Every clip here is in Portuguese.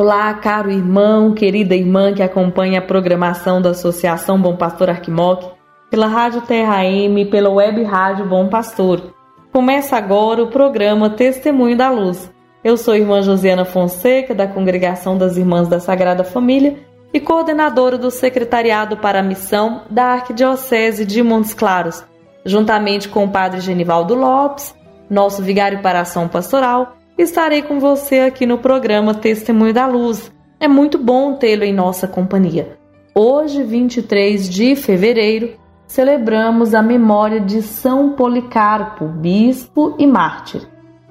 Olá, caro irmão, querida irmã que acompanha a programação da Associação Bom Pastor Arquimoc, pela Rádio Terra M e pela Web Rádio Bom Pastor. Começa agora o programa Testemunho da Luz. Eu sou irmã Josiana Fonseca, da Congregação das Irmãs da Sagrada Família e coordenadora do Secretariado para a Missão da Arquidiocese de Montes Claros, juntamente com o Padre Genivaldo Lopes, nosso vigário para a ação pastoral, estarei com você aqui no programa Testemunho da Luz. É muito bom tê-lo em nossa companhia. Hoje, 23 de fevereiro, celebramos a memória de São Policarpo, bispo e mártir.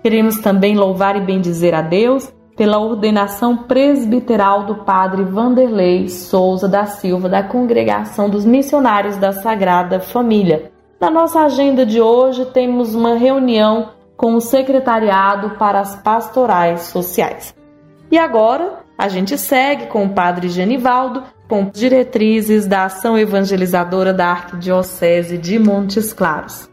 Queremos também louvar e bendizer a Deus pela ordenação presbiteral do Padre Vanderlei Souza da Silva, da Congregação dos Missionários da Sagrada Família. Na nossa agenda de hoje, temos uma reunião com o Secretariado para as Pastorais Sociais. E agora, a gente segue com o Padre Genivaldo, com diretrizes da ação evangelizadora da Arquidiocese de Montes Claros.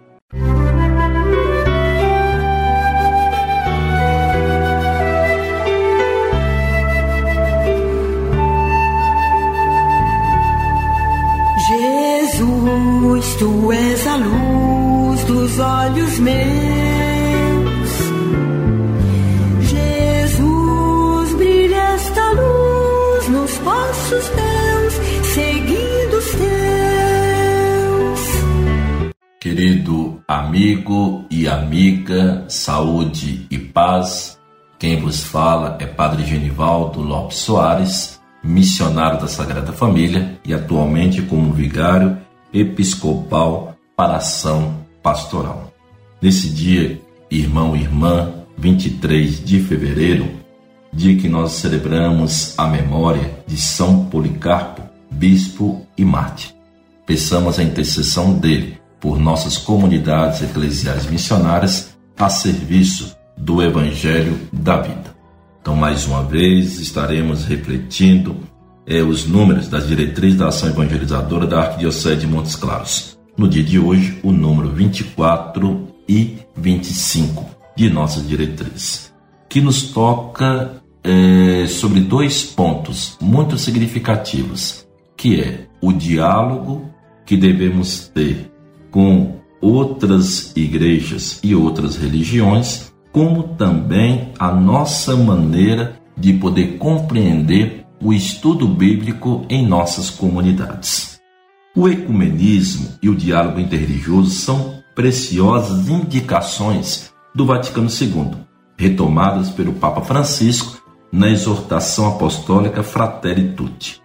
Jesus, tu és a luz dos olhos meus. Passos meus, seguindo os teus. Querido amigo e amiga, saúde e paz. Quem vos fala é Padre Genivaldo Lopes Soares, missionário da Sagrada Família e atualmente como vigário episcopal para ação pastoral. Nesse dia, irmão e irmã, 23 de fevereiro, dia que nós celebramos a memória de São Policarpo, bispo e mártir. Peçamos a intercessão dele por nossas comunidades eclesiais missionárias a serviço do Evangelho da vida. Então, mais uma vez, estaremos refletindo eh, os números das diretrizes da ação evangelizadora da Arquidiocese de Montes Claros. No dia de hoje, o número 24 e 25 de nossas diretrizes, que nos toca eh, sobre dois pontos muito significativos, que é o diálogo que devemos ter com outras igrejas e outras religiões, como também a nossa maneira de poder compreender o estudo bíblico em nossas comunidades. O ecumenismo e o diálogo interreligioso são preciosas indicações do Vaticano II, retomadas pelo Papa Francisco na exortação apostólica Fratelli Tutti,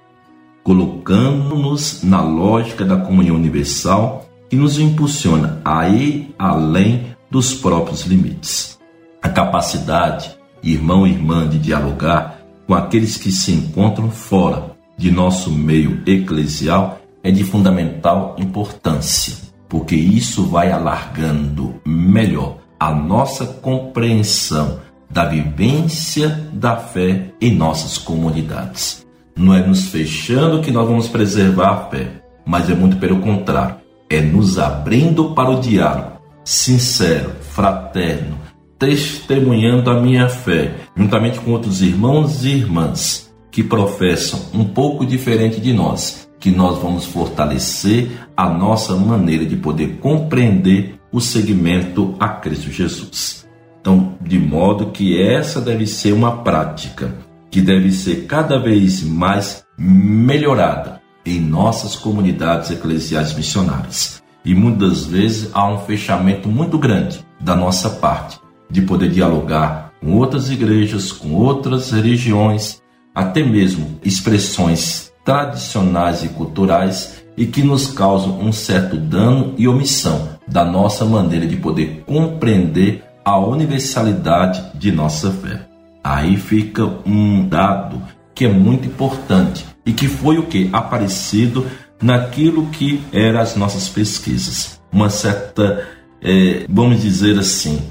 colocando-nos na lógica da comunhão universal que nos impulsiona a ir além dos próprios limites. A capacidade, irmão e irmã, de dialogar com aqueles que se encontram fora de nosso meio eclesial é de fundamental importância, porque isso vai alargando melhor a nossa compreensão da vivência da fé em nossas comunidades. Não é nos fechando que nós vamos preservar a fé, mas é muito pelo contrário, é nos abrindo para o diálogo sincero, fraterno, testemunhando a minha fé, juntamente com outros irmãos e irmãs que professam um pouco diferente de nós, que nós vamos fortalecer a nossa maneira de poder compreender o segmento a Cristo Jesus. Então, de modo que essa deve ser uma prática que deve ser cada vez mais melhorada em nossas comunidades eclesiais missionárias. E muitas vezes há um fechamento muito grande da nossa parte de poder dialogar com outras igrejas, com outras religiões, até mesmo expressões tradicionais e culturais e que nos causam um certo dano e omissão da nossa maneira de poder compreender a universalidade de nossa fé. Aí fica um dado que é muito importante e que foi o que aparecido naquilo que eram as nossas pesquisas. Uma certa, é, vamos dizer assim,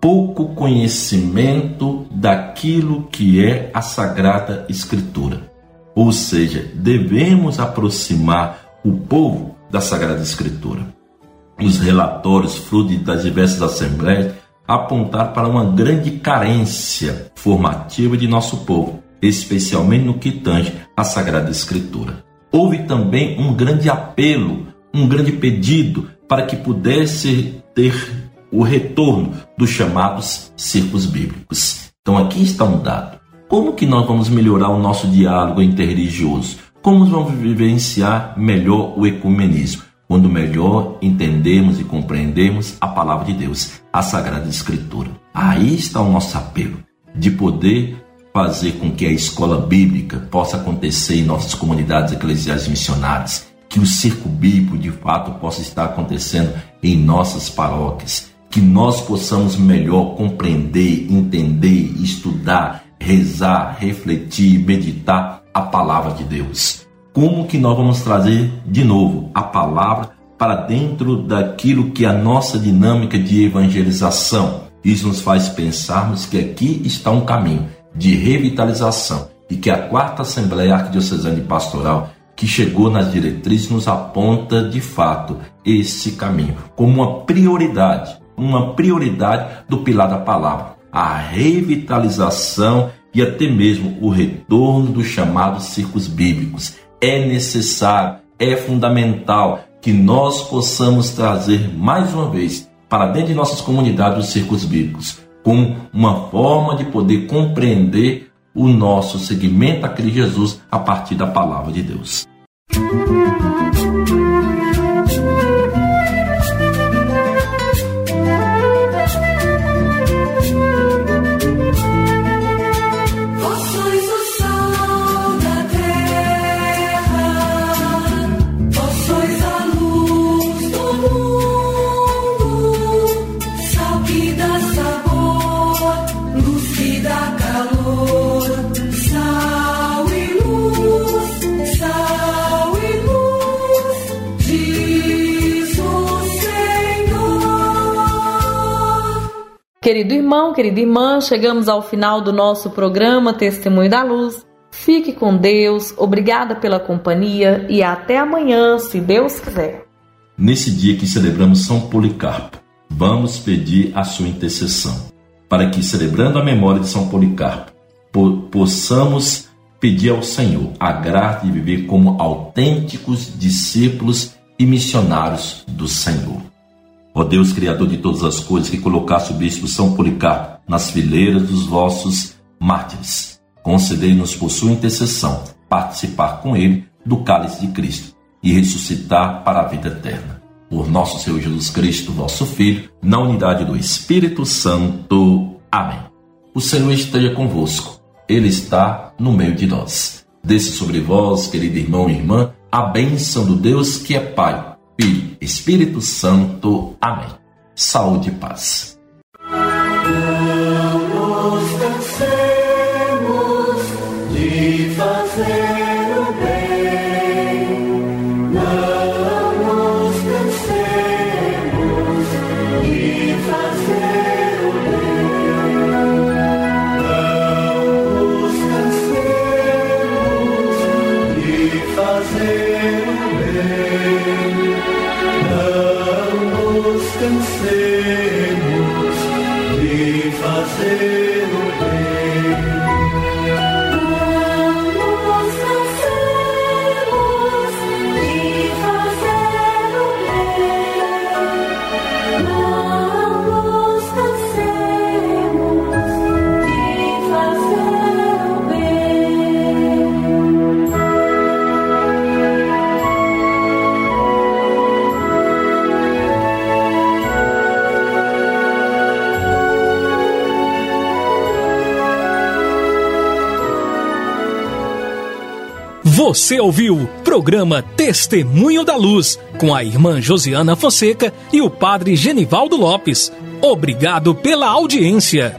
pouco conhecimento daquilo que é a Sagrada Escritura. Ou seja, devemos aproximar o povo da Sagrada Escritura. Os relatórios, fruto das diversas assembleias, apontaram para uma grande carência formativa de nosso povo, especialmente no que tange à Sagrada Escritura. Houve também um grande apelo, um grande pedido para que pudesse ter o retorno dos chamados círculos bíblicos. Então aqui está um dado. Como que nós vamos melhorar o nosso diálogo interreligioso? Como vamos vivenciar melhor o ecumenismo? Quando melhor entendemos e compreendemos a palavra de Deus, a Sagrada Escritura. Aí está o nosso apelo de poder fazer com que a escola bíblica possa acontecer em nossas comunidades eclesiais missionárias, que o circo bíblico de fato possa estar acontecendo em nossas paróquias, que nós possamos melhor compreender, entender, estudar, rezar, refletir, meditar a palavra de Deus. Como que nós vamos trazer de novo a palavra para dentro daquilo que é a nossa dinâmica de evangelização? Isso nos faz pensarmos que aqui está um caminho de revitalização e que a quarta Assembleia Arquidiocesana e Pastoral que chegou nas diretrizes nos aponta de fato esse caminho como uma prioridade, uma prioridade do pilar da palavra, a revitalização e até mesmo o retorno dos chamados circos bíblicos. É necessário, é fundamental que nós possamos trazer mais uma vez para dentro de nossas comunidades os circos bíblicos como uma forma de poder compreender o nosso seguimento a Cristo Jesus a partir da palavra de Deus. Querido irmão, querida irmã, chegamos ao final do nosso programa Testemunho da Luz. Fique com Deus, obrigada pela companhia e até amanhã, se Deus quiser. Nesse dia que celebramos São Policarpo, vamos pedir a sua intercessão, para que, celebrando a memória de São Policarpo, po possamos pedir ao Senhor a graça de viver como autênticos discípulos e missionários do Senhor. Ó Deus, Criador de todas as coisas, que colocaste o bispo São Policarpo nas fileiras dos vossos mártires, concedei-nos por sua intercessão participar com ele do cálice de Cristo e ressuscitar para a vida eterna. Por nosso Senhor Jesus Cristo, vosso Filho, na unidade do Espírito Santo. Amém. O Senhor esteja convosco, Ele está no meio de nós. Desça sobre vós, querido irmão e irmã, a bênção do Deus que é Pai Filho, Espírito Santo. Amém. Saúde e paz. Você ouviu programa Testemunho da Luz com a irmã Josiana Fonseca e o padre Genivaldo Lopes. Obrigado pela audiência.